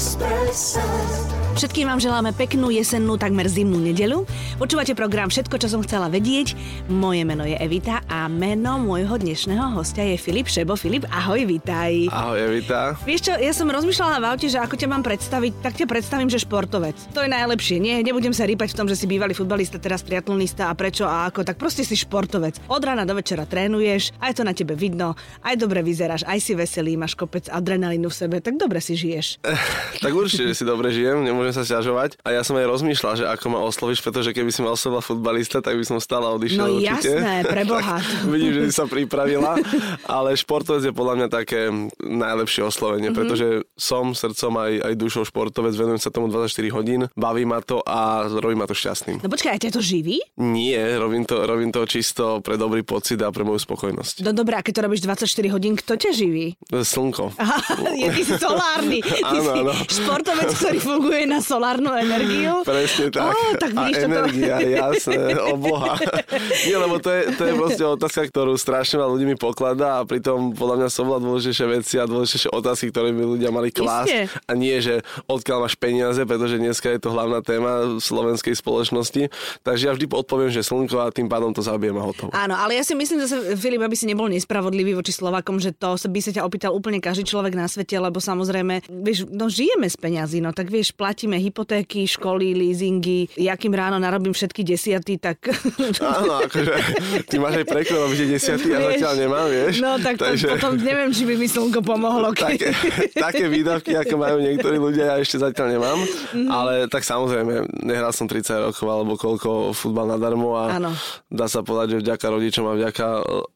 express us. Všetkým vám želáme peknú jesennú, takmer zimnú nedelu. Počúvate program Všetko, čo som chcela vedieť. Moje meno je Evita a meno môjho dnešného hostia je Filip Šebo. Filip, ahoj, vitaj. Ahoj Evita. Vieš čo, ja som rozmýšľala v aute, že ako ťa mám predstaviť, tak ťa predstavím, že športovec. To je najlepšie, nie? Nebudem sa rýpať v tom, že si bývalý futbalista, teraz triatlonista a prečo a ako, tak proste si športovec. Od rána do večera trénuješ, aj to na tebe vidno, aj dobre vyzeráš, aj si veselý, máš kopec adrenalínu v sebe, tak dobre si žiješ. Tak určite, si dobre žijem, nemôžem sa sťažovať. A ja som aj rozmýšľal, že ako ma oslovíš, pretože keby si ma oslovila futbalista, tak by som stále odišiel No určite. jasné, preboha. Vidím, že si sa pripravila, ale športovec je podľa mňa také najlepšie Mhm. oslovenie, mm-hmm. pretože som srdcom aj, aj dušou športovec, venujem sa tomu 24 hodín, baví ma to a robí ma to šťastným. No počkaj, a ťa to živí? Nie, robím to, robím to čisto pre dobrý pocit a pre moju spokojnosť. No dobré, a keď to robíš 24 hodín, kto ťa živí? Slnko. Aha, je ty si solárny. Ty Áno, si áno. športovec, ktorý funguje na solárnu energiu. Presne tak. Ó, tak a vidíš, energia, jasné, obloha. Nie, lebo to je, to je proste otázka, ktorú strašne veľa ľudí mi pokladá a pritom podľa mňa sú veľa dôležitejšie veci a dôležitejšie otázky, ktoré by ľudia mali klásť. A nie, že odkiaľ máš peniaze, pretože dneska je to hlavná téma slovenskej spoločnosti. Takže ja vždy odpoviem, že slnko a tým pádom to zabijem a hotovo. Áno, ale ja si myslím zase, Filip, aby si nebol nespravodlivý voči Slovakom, že to by sa ťa opýtal úplne každý človek na svete, lebo samozrejme, vieš, no žijeme z peňazí, no tak vieš, platíme hypotéky, školy, leasingy, ja kým ráno narobím všetky desiaty, tak... Áno, akože ty máš aj preklad, aby ste desiatý, ja zatiaľ nemám, vieš. No tak to, potom neviem, či by mi slnko pomohlo. Keď... také, také výdavky, ako majú niektorí ľudia, ja ešte zatiaľ nemám. Mhm. Mm-hmm. Ale tak samozrejme, nehral som 30 rokov alebo koľko futbal nadarmo a Áno. dá sa povedať, že vďaka rodičom a vďaka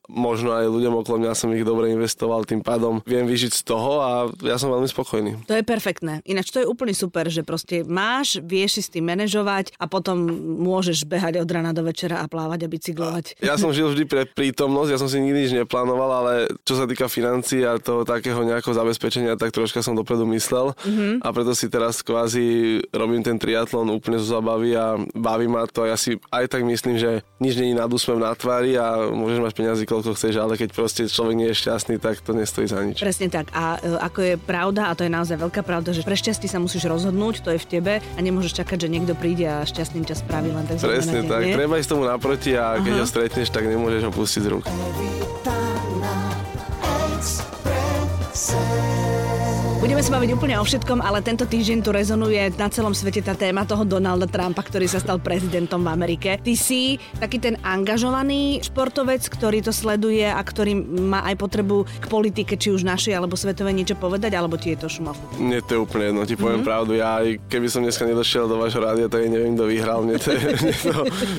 možno aj ľuďom okolo mňa som ich dobre investoval, tým pádom viem vyžiť z toho a ja som veľmi spokojný. To je perfektné. Ináč to je úplne super, že proste máš, vieš si s tým manažovať a potom môžeš behať od rána do večera a plávať a bicyklovať. Ja som žil vždy pre prítomnosť, ja som si nikdy nič neplánoval, ale čo sa týka financií a toho takého nejakého zabezpečenia, tak troška som dopredu myslel mm-hmm. a preto si teraz kvázi robím ten triatlon úplne zo zabavy a baví ma to ja si aj tak myslím, že nič není nad úsmev na tvári a môžeš mať peniazy koľko chceš, ale keď proste človek nie je šťastný, tak to nestojí za nič. Presne tak. A e, ako je pravda, a to je naozaj veľká pravda, že pre šťastie sa musíš rozhodnúť, to je v tebe a nemôžeš čakať, že niekto príde a šťastným ťa spraví len tak Presne tak, nie? treba ísť tomu naproti a keď ho stretneš, tak nemôžeš ho pustiť z rúk. Budeme sa baviť úplne o všetkom, ale tento týždeň tu rezonuje na celom svete tá téma toho Donalda Trumpa, ktorý sa stal prezidentom v Amerike. Ty si taký ten angažovaný športovec, ktorý to sleduje a ktorý má aj potrebu k politike, či už našej alebo svetovej niečo povedať, alebo ti je to šumafu. Mne to je úplne jedno, ti poviem mm-hmm. pravdu. Ja keby som dneska nedošiel do vášho rádia, tak neviem, kto vyhral. Mne to, mne to,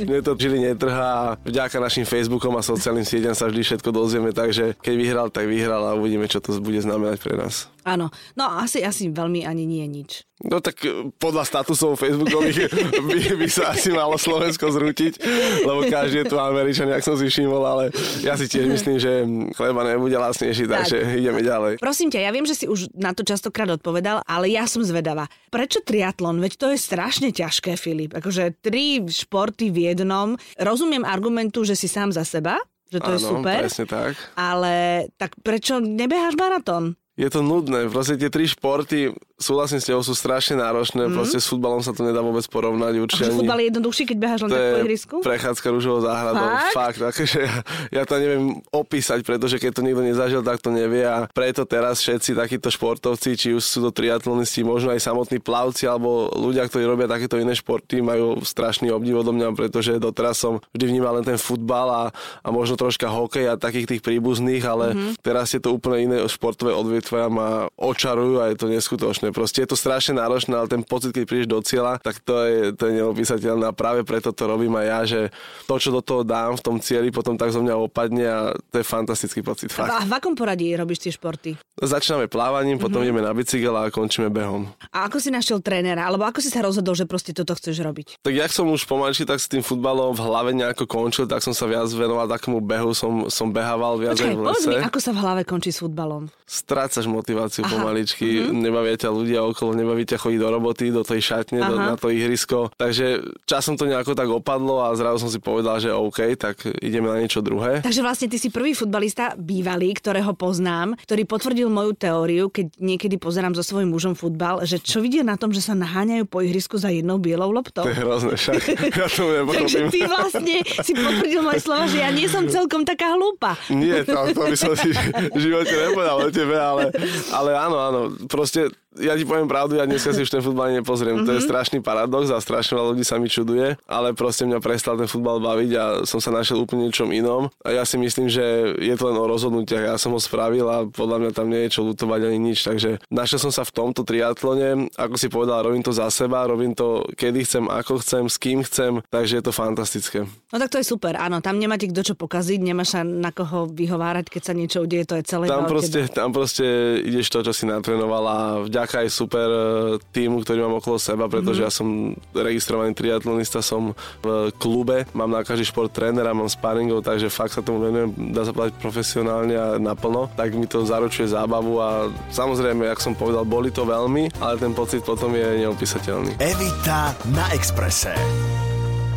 mne to žili netrhá vďaka našim Facebookom a sociálnym sieťam sa vždy všetko dozvieme, takže keď vyhral, tak vyhral a uvidíme, čo to bude znamenať pre nás. Áno, no asi, asi veľmi ani nie nič. No tak e, podľa statusov Facebookových by, by sa asi malo Slovensko zrútiť, lebo každý je tu Američan, jak som si všimol, ale ja si tiež myslím, že chleba nebude lacnejší, takže ideme ďalej. Prosím ťa, ja viem, že si už na to častokrát odpovedal, ale ja som zvedavá. Prečo triatlon? Veď to je strašne ťažké, Filip. Akože tri športy v jednom. Rozumiem argumentu, že si sám za seba, že to je Áno, super, presne tak. ale tak prečo nebeháš maratón? Je to nudné, proste tie tri športy, súhlasím s tebou, sú strašne náročné, mm. proste s futbalom sa to nedá vôbec porovnať, určite Akože futbal je jednoduchší, keď beháš len po ihrisku? prechádzka rúžovou záhradou. Fakt? Fakt, akože ja, ja to neviem opísať, pretože keď to nikto nezažil, tak to nevie a preto teraz všetci takíto športovci, či už sú to triatlonisti, možno aj samotní plavci alebo ľudia, ktorí robia takéto iné športy, majú strašný obdiv odo mňa, pretože doteraz som vždy vnímal len ten futbal a, a možno troška hokej a takých tých príbuzných, ale mm-hmm. teraz je to úplne iné športové odvetvia ma očarujú a je to neskutočné. Proste je to strašne náročné, ale ten pocit, keď prídeš do cieľa, tak to je, to je neopísateľné a práve preto to robím aj ja, že to, čo do toho dám v tom cieli, potom tak zo mňa opadne a to je fantastický pocit. Fakt. A v akom poradí robíš tie športy? Začíname plávaním, potom Mhm. ideme na bicykel a končíme behom. A ako si našiel trénera? Alebo ako si sa rozhodol, že proste toto chceš robiť? Tak jak som už pomalšie tak s tým futbalom v hlave nejako končil, tak som sa viac venoval takému behu, som, som behával viac Počkaj, aj v lese. mi, ako sa v hlave končí s futbalom. Strácaš motiváciu Aha, pomaličky, nebavia ťa ľudia okolo nebaví ťa chodiť do roboty, do tej šatne, do, na to ihrisko. Takže časom to nejako tak opadlo a zrazu som si povedal, že OK, tak ideme na niečo druhé. Takže vlastne ty si prvý futbalista bývalý, ktorého poznám, ktorý potvrdil moju teóriu, keď niekedy pozerám so svojím mužom futbal, že čo vidia na tom, že sa naháňajú po ihrisku za jednou bielou loptou. To je hrozné však. Ja to Takže ty vlastne si potvrdil moje slova, že ja nie som celkom taká hlúpa. Nie, to, to by som si v živote nepovedal o tebe, ale, ale áno, áno. Proste ja ti poviem pravdu, ja dneska si už ten futbal nepozriem. Mm-hmm. To je strašný paradox a strašne veľa ľudí sa mi čuduje, ale proste mňa prestal ten futbal baviť a som sa našiel úplne niečom inom. A ja si myslím, že je to len o rozhodnutiach. Ja som ho spravil a podľa mňa tam nie je čo lutovať ani nič. Takže našiel som sa v tomto triatlone. Ako si povedal, robím to za seba, robím to kedy chcem, ako chcem, s kým chcem, takže je to fantastické. No tak to je super, áno, tam nemáte kto čo pokaziť, nemáš sa na koho vyhovárať, keď sa niečo udeje, to je celé Tam proste, tam proste ideš to, čo si natrénoval a vďaka aj super e, týmu, ktorý mám okolo seba, pretože Mhm. ja som registrovaný triatlonista, som v klube, mám na každý šport trénera, mám sparingov, takže fakt sa tomu venujem, dá sa povedať profesionálne a naplno, tak mi to zaručuje zábavu a samozrejme, jak som povedal, boli to veľmi, ale ten pocit potom je neopísateľný. Evita na Exprese.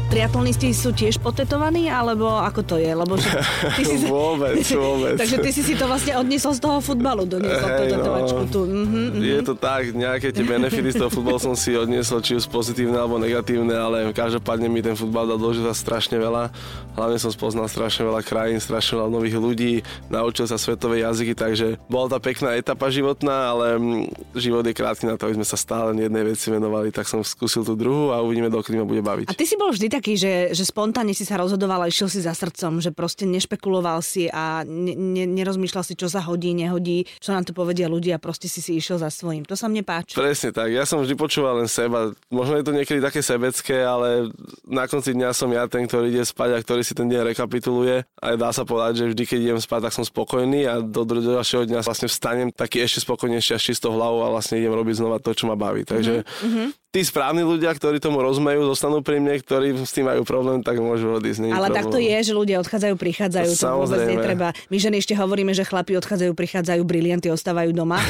Triatlonisti sú tiež potetovaní, alebo ako to je? Lebo že ty si sa... Vôbec, vôbec. Takže ty si si to vlastne odniesol z toho futbalu, doniesol Hej, no. tu. Mhm, mhm. Je to tak, nejaké tie benefity z toho futbalu som si odniesol, či už pozitívne alebo negatívne, ale každopádne mi ten futbal dal do života strašne veľa. Hlavne som spoznal strašne veľa krajín, strašne veľa nových ľudí, naučil sa svetové jazyky, takže bola tá pekná etapa životná, ale mm, život je krátky na to, aby sme sa stále jednej veci venovali, tak som skúsil tú druhú a uvidíme, dokedy ma bude baviť. A ty si bol vždy taký, že, že spontánne si sa rozhodoval a išiel si za srdcom, že proste nešpekuloval si a ne, ne, nerozmýšľal si, čo sa hodí, nehodí, čo nám to povedia ľudia, proste si si išiel za svojím. To sa mne páči. Presne tak, ja som vždy počúval len seba. Možno je to niekedy také sebecké, ale na konci dňa som ja ten, ktorý ide spať a ktorý si ten deň rekapituluje. A dá sa povedať, že vždy, keď idem spať, tak som spokojný a do ďalšieho dňa vlastne vstanem taký ešte spokojnejší a s čistou hlavou a vlastne idem robiť znova to, čo ma baví. Takže mm-hmm. Tí správni ľudia, ktorí tomu rozumejú, zostanú pri mne, ktorí s tým majú problém, tak môžu odísť. Ale tak to je, že ľudia odchádzajú, prichádzajú, to vôbec netreba. My ženy ešte hovoríme, že chlapi odchádzajú, prichádzajú, brilianty ostávajú doma.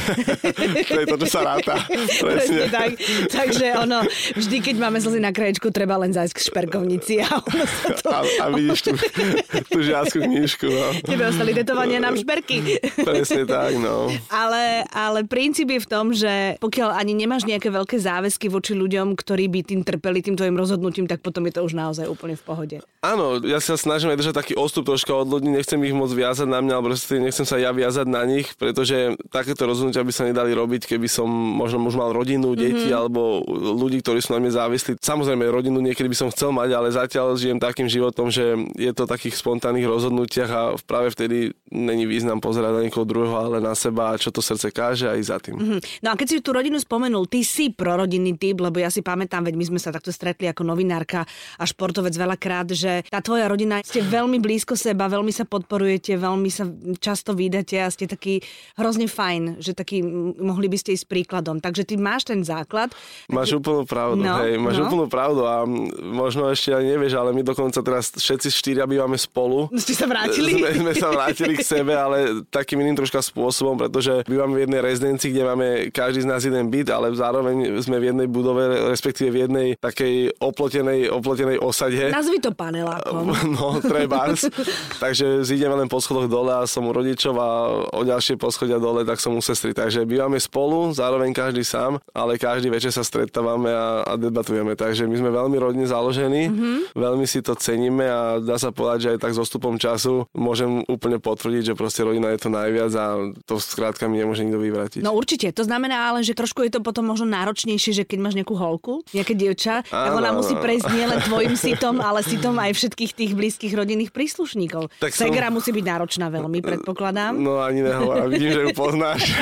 to je to, čo sa ráta. Presne Presne. tak. Takže ono, vždy, keď máme slzy na kraječku, treba len zájsť k šperkovnici a ono sa to... A, a vidíš tú, tú žiackú knižku, no. Tebe ostali tetovania nám šperky. Presne tak, no. Ale, ale princíp je v tom, že pokiaľ ani nemáš nejaké veľké záväzky voči ľuďom, ktorí by tým trpeli, tým tvojim rozhodnutím, tak potom je to už naozaj úplne v pohode. Áno, ja sa snažím aj držať taký odstup troška od ľudí, nechcem ich moc viazať na mňa, alebo nechcem sa ja viazať na nich, pretože takéto rozhodnutia by sa nedali robiť, keby som možno už mal rodinu, deti mm-hmm. alebo ľudí, ktorí sú na mne závislí. Samozrejme, rodinu niekedy by som chcel mať, ale zatiaľ žijem takým životom, že je to takých spontánnych rozhodnutiach a práve vtedy není význam pozerať na niekoho druhého, ale na seba, čo to srdce káže a ísť za tým. Hm. No a keď si tú rodinu spomenul, ty si prorodinný typ, lebo ja si pamätám, veď my sme sa takto stretli ako novinárka a športovec veľakrát, že tá tvoja rodina, ste veľmi blízko seba, veľmi sa podporujete, veľmi sa často vydate a ste taký hrozne fajn, že taký mohli by ste ísť príkladom. Takže ty máš ten základ. Máš úplnú pravdu, No, hej, máš no. úplnú pravdu a možno ešte aj nevieš, ale my dokonca teraz všetci štyria bývame spolu. Ste sa vrátili? Sme, sme sa vrátili k sebe, ale takým iným troška spôsobom, pretože bývame v jednej rezidencii, kde máme každý z nás jeden byt, ale zároveň sme v jednej budove, respektíve v jednej takej oplotenej, oplotenej osade. Nazvi to panelákom. No, treba. Takže zídeme len po schodoch dole a som u rodičov a o ďalšie poschodia dole, tak som u sestry. Takže bývame spolu, zároveň každý sám, ale každý večer sa stretávame a, a debatujeme. Takže my sme veľmi rodne založení, mm-hmm. veľmi si to ceníme a dá sa povedať, že aj tak s ostupom času môžem úplne potvrdiť, že proste rodina je to najviac a to skrátka mi nemôže nikto vyvratiť. No určite, to znamená ale, že trošku je to potom možno náročnejšie, že keď máš nejakú holku, nejaké dievča, tak Áno, ona áno. musí prejsť nielen tvojim sitom, ale sitom aj všetkých tých blízkych rodinných príslušníkov. Tak som- Segra musí byť náročná veľmi, predpokladám. No ani nehovor, a vidím, že ju poznáš.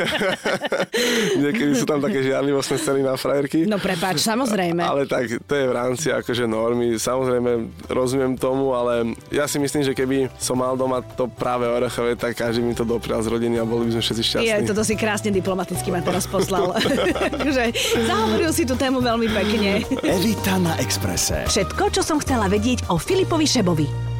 Niekedy sú tam také žiarlivostné scény na frajerky. No prepáč, samozrejme. Ale tak to je v rámci akože normy. Samozrejme rozumiem tomu, ale ja si myslím, že keby som mal doma to práve orechové, tak každý mi to doprial z rodiny a boli by sme všetci šťastní. Je, toto si krásne diplomaticky ma teraz poslal. Takže zahovoril si tú tému veľmi pekne. Evita na Exprese. Všetko, čo som chcela vedieť o Filipovi Šebovi.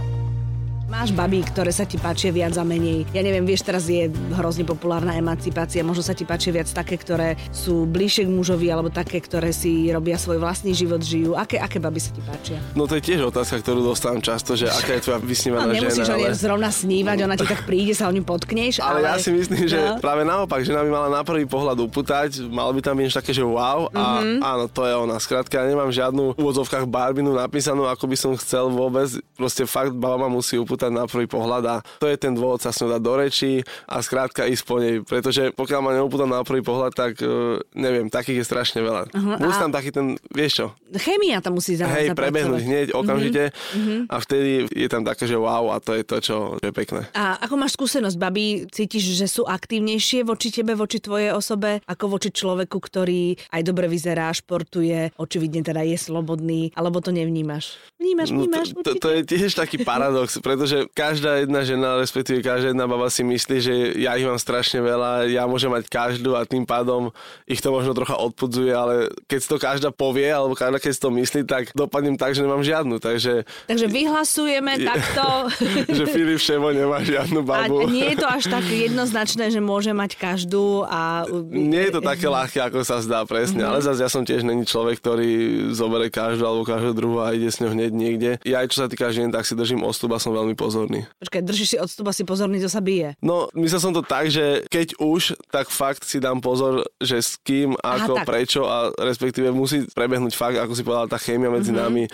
Máš baby, ktoré sa ti páčia viac a menej. Ja neviem, vieš, teraz je hrozne populárna emancipácia, možno sa ti páčia viac také, ktoré sú bližšie k mužovi, alebo také, ktoré si robia svoj vlastný život, žijú. Aké, aké baby sa ti páčia? No to je tiež otázka, ktorú dostávam často, že aká je tvoja vysnívaná No, nemusíš žena. o nej ale- zrovna snívať, ona ti tak príde, sa o ňu potkneš. Ale ja si myslím, že No. práve naopak, žena by mala na prvý pohľad upútať, malo by tam byť také, že wow a Mhm. áno, to je ona. Skrátka, ja nemám žiadnu v úvodzovkách barbinu napísanú, ako by som chcel vôbec. Proste fakt baba ma musí upútať na prvý pohľad a to je ten dôvod sa s ňou dať do rečí a skrátka ísť po nej. Pretože pokiaľ ma neupúta na prvý pohľad, tak uh, neviem, takých je strašne veľa. Aha, Musí tam taký ten, vieš čo, Chémia tam musí za hej, zapracovať. prebehnúť hneď, okamžite Mhm, a vtedy je tam také, že wow a to je to, čo je pekné. A ako máš skúsenosť, baby, cítiš, že sú aktívnejšie voči tebe, voči tvojej osobe, ako voči človeku, ktorý aj dobre vyzerá, športuje, očividne teda je slobodný, alebo to nevnímaš? Vnímaš, No vnímaš, to, to, určite? to je tiež taký paradox, pretože každá jedna žena, respektíve každá jedna baba si myslí, že ja ich mám strašne veľa, ja môžem mať každú a tým pádom ich to možno trocha odpudzuje, ale keď to každá povie, alebo každá keď to myslí, tak dopadnem tak, že nemám žiadnu. Takže Takže vyhlasujeme takto. že Filip Ševo nemá žiadnu A babu. nie je to až tak jednoznačné, že môže mať každú a... Nie je to také ľahké, ako sa zdá presne, Mhm. ale zase ja som tiež není človek, ktorý zobere každú alebo každú druhú a ide s ňou hneď niekde. Ja aj čo sa týka žien, tak si držím odstup a som veľmi pozorný. Počkaj, držíš si odstup, asi pozorný, to sa bije. No, myslel som to tak, že keď už, tak fakt si dám pozor, že s kým, ako, tak. prečo a respektíve musí prebehnúť fakt, ako si povedal, tá chémia medzi Mhm. nami.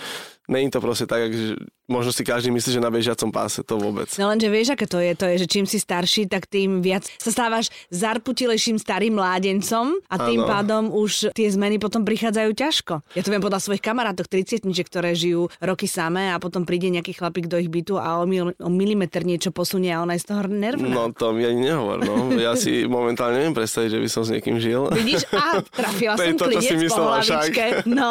Není to proste tak, že možno si každý myslí, že na bežiacom páse, to vôbec. No lenže vieš, aké to je, to je, že čím si starší, tak tým viac sa stávaš zarputilejším starým mládencom a tým Áno. pádom už tie zmeny potom prichádzajú ťažko. Ja to viem podľa svojich kamarátok 30 ktoré žijú roky samé a potom príde nejaký chlapík do ich bytu a o, mil, o milimeter niečo posunie a ona je z toho nervná. No to mi ani nehovor, no. Ja si momentálne neviem predstaviť, že by som s niekým žil. Vidíš? A trafila som to, si po myslela však. hlavičke. No.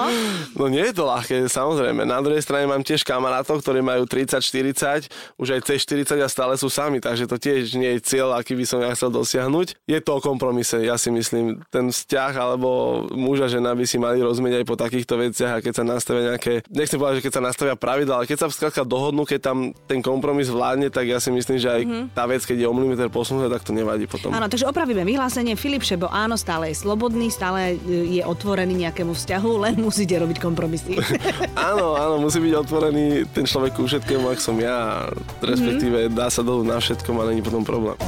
No nie je to ľahké, samozrejme. Na druhej strane mám tiež kamarátov, ktorí majú 30-40, už aj C40 a stále sú sami, takže to tiež nie je cieľ, aký by som ja chcel dosiahnuť. Je to o kompromise, ja si myslím. Ten vzťah alebo muž a žena by si mali rozumieť aj po takýchto veciach a keď sa nastavia nejaké, nechcem povedať, že keď sa nastavia pravidla, ale keď sa skrátka dohodnú, keď tam ten kompromis vládne, tak ja si myslím, že aj tá vec, keď je o milimeter posunutá, tak to nevadí potom. Áno, takže opravíme vyhlásenie. Filip Šebo áno, stále je slobodný, stále e, je otvorený nejakému vzťahu, len musíte robiť kompromisy. Áno, áno, musí byť otvorený ten človek ku všetkému, ak som ja. Respektíve dá sa dolu na všetkom a není potom problém.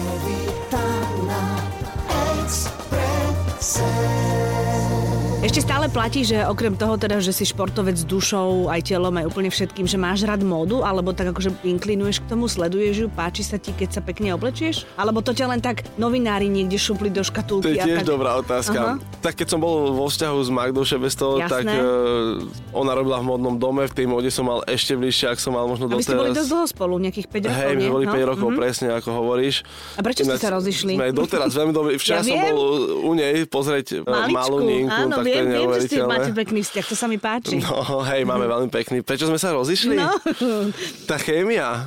Ešte stále platí, že okrem toho teda, že si športovec s dušou, aj telom, aj úplne všetkým, že máš rád módu, alebo tak akože inklinuješ k tomu, sleduješ ju, páči sa ti, keď sa pekne oblečieš? Alebo to ťa len tak novinári niekde šupli do To škatulky je a tiež tak... dobrá otázka. Aha. Tak keď som bol vo vzťahu s Magdou Šebestovou, tak e, ona robila v modnom dome, v tej mode som mal ešte bližšie, ak som mal možno A vy ste boli doteraz. dosť dlho spolu, nejakých 5 rokov, Hej, my boli No, 5 rokov, mhm. presne ako hovoríš. A prečo ste sa rozišli? Sme doteraz veľmi dobre. Včera Ja som viem. bol u nej pozrieť e, Maličku, malú Ninku, áno, tak to je viem, že ste máte pekný vzťah, to sa mi páči. No, hej, máme veľmi pekný. Prečo sme sa rozišli? No. Tá chémia.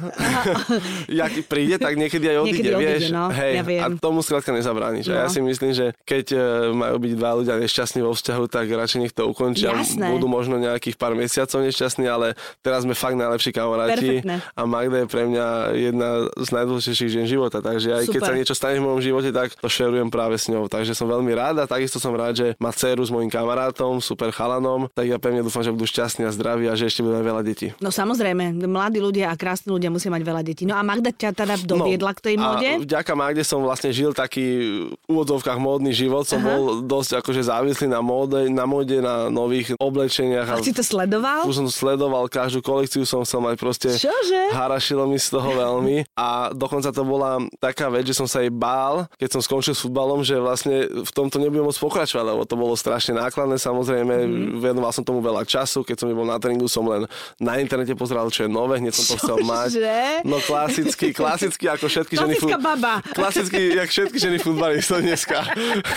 Jak príde, tak niekedy aj odíde, Niekedy odíde, vieš. no, hej, ja viem. A tomu skrátka nezabrániš. No. A ja si myslím, že keď e, majú byť dva ľudia nešťastní vo vzťahu, tak radšej nech to ukončia. Jasné. Budú možno nejakých pár mesiacov nešťastní, ale teraz sme fakt najlepší kamaráti. Perfektné. A Magda je pre mňa jedna z najdôležitejších žien života. Takže aj keď Super. sa niečo stane v mojom živote, tak to šerujem práve s ňou. Takže som veľmi rád a takisto som rád, že má dceru s mojim kamarátom, super chalanom. Tak ja pevne dúfam, že budú šťastní a zdraví a že ešte budú aj veľa detí. No samozrejme, mladí ľudia a krásni ľudia musia mať veľa detí. No a Magda ťa teda doviedla k tej móde? No, A vďaka Magde som vlastne žil taký v úvodzovkách módny život. Som Aha. bol dosť akože závislý na móde, na móde, na nových oblečeniach. A si to sledoval? už som sledoval, každú kolekciu som chcel mať proste. Čože? Harašilo mi z toho veľmi. A dokonca to bola taká vec, že som sa jej bál, keď som skončil s futbalom, že vlastne v tomto nebudem môcť pokračovať, lebo to bolo strašne nákladné samozrejme. Mhm. Mm. Venoval som tomu veľa času, keď som nebol na tréningu, som len na internete pozeral, čo je nové, hneď som to chcel mať. Čože? No klasicky, klasicky ako všetky ženy. Klasická baba. Klasicky, jak všetky ženy futbalistov dneska.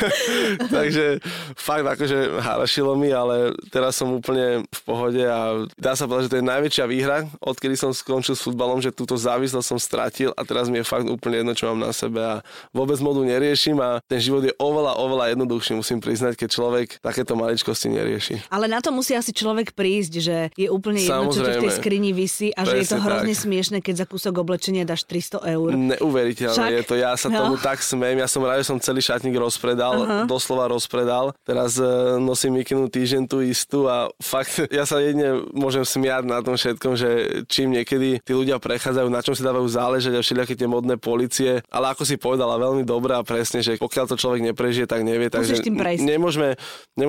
Takže fakt akože harašilo mi, ale teraz som úplne v pohode a dá sa povedať, že to je najväčšia výhra, odkedy som skončil s futbalom, že túto závislosť som stratil a teraz mi je fakt úplne jedno, čo mám na sebe a vôbec modu neriešim a ten život je oveľa, oveľa jednoduchší, musím priznať, keď človek také takéto maličkosti nerieši. Ale na to musí asi človek prísť, že je úplne jedno, čo ti v tej Samozrejme. skrini vysí a že je to Presne hrozne tak. smiešne, keď za kúsok oblečenia dáš 300 eur. Neuveriteľné Však? je to, ja sa No. tomu tak smejem, ja som rád, že som celý šatník rozpredal, uh-huh. doslova rozpredal. Teraz e, nosím mikinu týždeň tú istú a fakt, ja sa jedne môžem smiať na tom všetkom, že čím niekedy tí ľudia prechádzajú, na čom si dávajú záležať a všelijaké tie modné policie, ale ako si povedala veľmi dobré a presne, že pokiaľ to človek neprežije, tak nevie, takže Musíš tým prejsť. nemôžeme,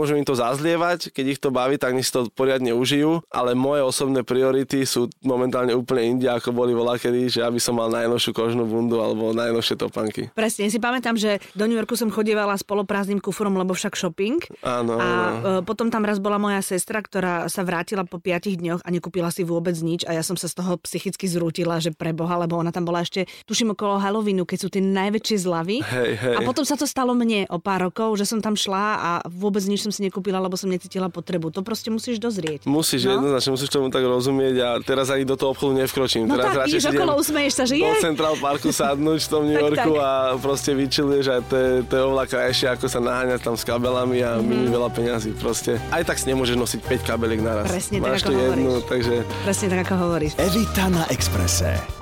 nemôžeme im to zazlievať, keď ich to baví, tak nech si to poriadne užijú, ale moje osobné priority sú momentálne úplne inde, ako boli volakedy, že aby som mal najnovšiu kožnú bundu alebo najnovšie topanky. Presne, si pamätám, že do New Yorku som chodievala s poloprázdnym kufrom, lebo však shopping. Áno, A áno. e, potom tam raz bola moja sestra, ktorá sa vrátila po 5 dňoch a nekúpila si vôbec nič a ja som sa z toho psychicky zrútila, že preboha, lebo ona tam bola ešte, tuším okolo Halloweenu, keď sú tie najväčšie zlavy. Hej, hej. A potom sa to stalo mne o pár rokov, že som tam šla a vôbec nič som si nekúpila, lebo som necítila potrebu. To proste musíš dozrieť. Musíš, No. no? jednoznačne musíš tomu tak rozumieť a teraz ani do toho obchodu nevkročím. No teraz tak, idem okolo, usmeješ sa, že do je. Central Parku sadnúť v tom New Tak, Yorku tak. a proste vyčiluješ a to, je- to je oveľa krajšie, ako sa naháňať tam s kabelami a Mhm. mm-hmm. veľa peňazí. Proste aj tak si nemôžeš nosiť 5 kabeliek naraz. Presne tak, Máš ako tu jednu, hovoríš. takže Presne tak, ako hovoríš. Evita na Exprese.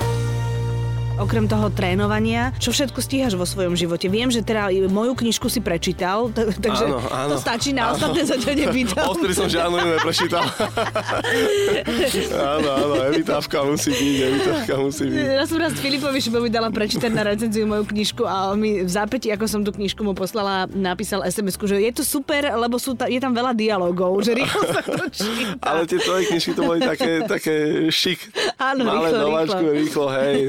Okrem toho trénovania, čo všetko stíhaš vo svojom živote? Viem, že teda moju knižku si prečítal, t- takže Áno, áno. to stačí, na ostatné sa ťa nepýtam. O ktorý som žiadnu inú neprečítal. áno, áno, Evitávka musí byť, Evitávka musí byť. Ja som raz Filipovi Šubovi dala prečítať na recenziu moju knižku a on mi v zápäti, ako som tú knižku mu poslala, napísal sms že je to super, lebo sú ta, je tam veľa dialogov, že rýchlo sa to číta. Ale tie tvoje knižky to boli také, také šik. Áno, Malé rýchlo, nováčku, rýchlo. rýchlo, hej.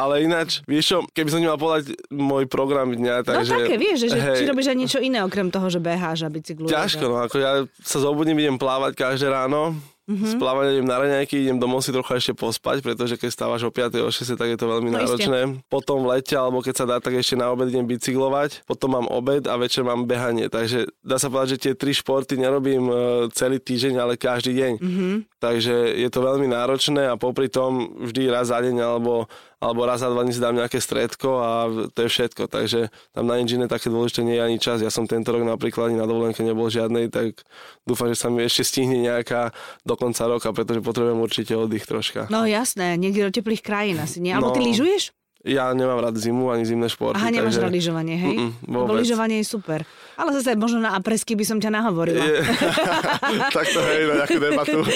Ale ináč, vieš čo, keby som nemal povedať môj program dňa, No takže... také, vieš, že, hej, či robíš aj niečo iné, okrem toho, že beháš a bicykluješ. Ťažko, no ako ja sa zobudím, idem plávať každé ráno, Mhm. mm-hmm. z plávania idem na raňajky, idem domov si trochu ešte pospať, pretože keď stávaš o 5. o 6. tak je to veľmi No náročné. Potom v lete, alebo keď sa dá, tak ešte na obed idem bicyklovať, potom mám obed a večer mám behanie. Takže dá sa povedať, že tie tri športy nerobím e, celý týždeň, ale každý deň. Mhm. Mm-hmm. Takže je to veľmi náročné a popri tom vždy raz za deň alebo alebo raz za dva dní si dám nejaké stredko a to je všetko. Takže tam na nič iné také dôležité nie je ani čas. Ja som tento rok napríklad ani na dovolenke nebol žiadnej, tak dúfam, že sa mi ešte stihne nejaká do konca roka, pretože potrebujem určite oddych troška. No jasné, niekde do teplých krajín asi, nie? Alebo No. ty lyžuješ? Ja nemám rád zimu ani zimné športy. Aha, nemáš takže... rád lyžovanie, hej? Mm-mm, Lebo vôbec. lyžovanie je super. Ale zase možno na apresky by som ťa nahovorila. Je... tak to hej, na nejakú debatu.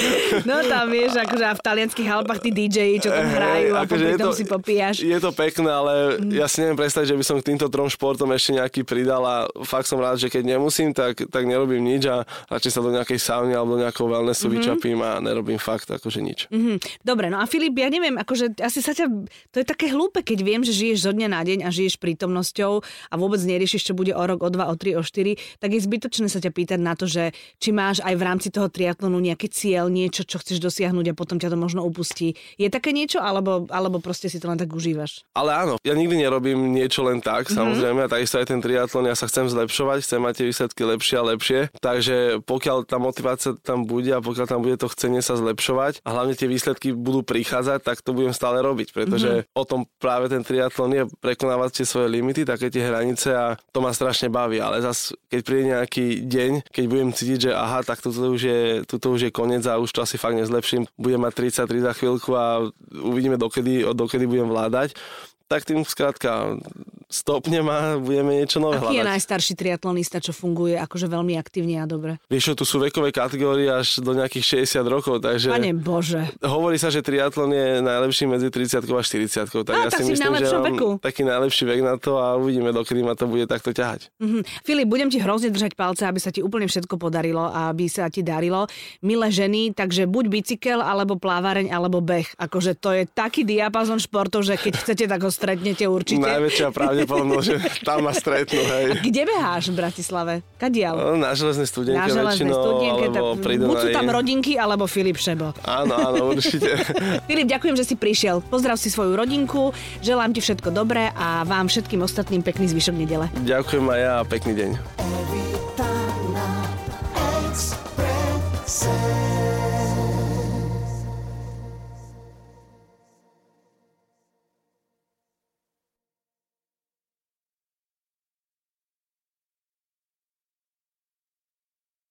No tam vieš, akože a v talianských Alpách tí DJ, čo tam hrajú a akože popri tom to- si popíjaš. Je to pekné, ale Mm. ja si neviem predstaviť, že by som k týmto trom športom ešte nejaký pridal a fakt som rád, že keď nemusím, tak, tak nerobím nič a radšej sa do nejakej sauny alebo do nejakého wellnessu Mhm. mm-hmm. vyčapím a nerobím fakt akože nič. Hm, Dobre, no a Filip, ja neviem, akože asi sa ťa, to je také hlúpe, keď viem, že žiješ zo dňa na deň a žiješ prítomnosťou a vôbec neriešiš, čo bude o rok, o dva, o tri, o štyri, tak je zbytočné sa ťa pýtať na to, že či máš aj v rámci toho triatlonu nejaký cieľ, niečo, čo chceš dosiahnuť a potom ťa to možno upustí. Je také niečo, alebo, alebo proste si to len tak užívaš? Ale áno, ja nikdy nerobím niečo len tak, Mhm. mm-hmm. samozrejme, a takisto aj ten triatlon, ja sa chcem zlepšovať, chcem mať tie výsledky lepšie a lepšie, takže pokiaľ tá motivácia tam bude a pokiaľ tam bude to chcenie sa zlepšovať a hlavne tie výsledky budú prichádzať, tak to budem stále robiť, pretože Mhm. mm-hmm. o tom práve ten triatlon je prekonávať tie svoje limity, také tie hranice a to ma strašne baví, ale keď príde nejaký deň, keď budem cítiť, že aha, tak toto už je, toto už je koniec a už to asi fakt nezlepším, budem mať 33 za chvíľku a uvidíme dokedy, dokedy budem vládať, tak tým skrátka stopnem a budeme niečo nové Aký je hľadať. najstarší triatlonista, čo funguje akože veľmi aktívne a dobre? Vieš čo, tu sú vekové kategórie až do nejakých 60 rokov, takže Pane Bože. hovorí sa, že triatlon je najlepší medzi 30 a 40 tak A, ja tak si myslím, že mám veku. taký najlepší vek na to a uvidíme, dokedy ma to bude takto ťahať. Mhm. Filip, budem ti hrozne držať palce, aby sa ti úplne všetko podarilo a aby sa ti darilo. Milé ženy, takže buď bicykel, alebo plávareň, alebo beh. Akože to je taký diapazon športov, že keď chcete, tak ho stretnete určite. Najväčšia pravdepodobnosť, že tam ma stretnú, hej. Kde beháš v Bratislave? Kadiaľ? No, Na železnej studienke Na železnej väčšinou, studienke, tak buď sú tam rodinky, alebo Filip Šebo. Áno, áno, určite. Filip, ďakujem, že si prišiel. Pozdrav si svoju rodinku, želám ti všetko dobré a vám všetkým ostatným pekný zvyšok nedele. Ďakujem aj ja a pekný deň.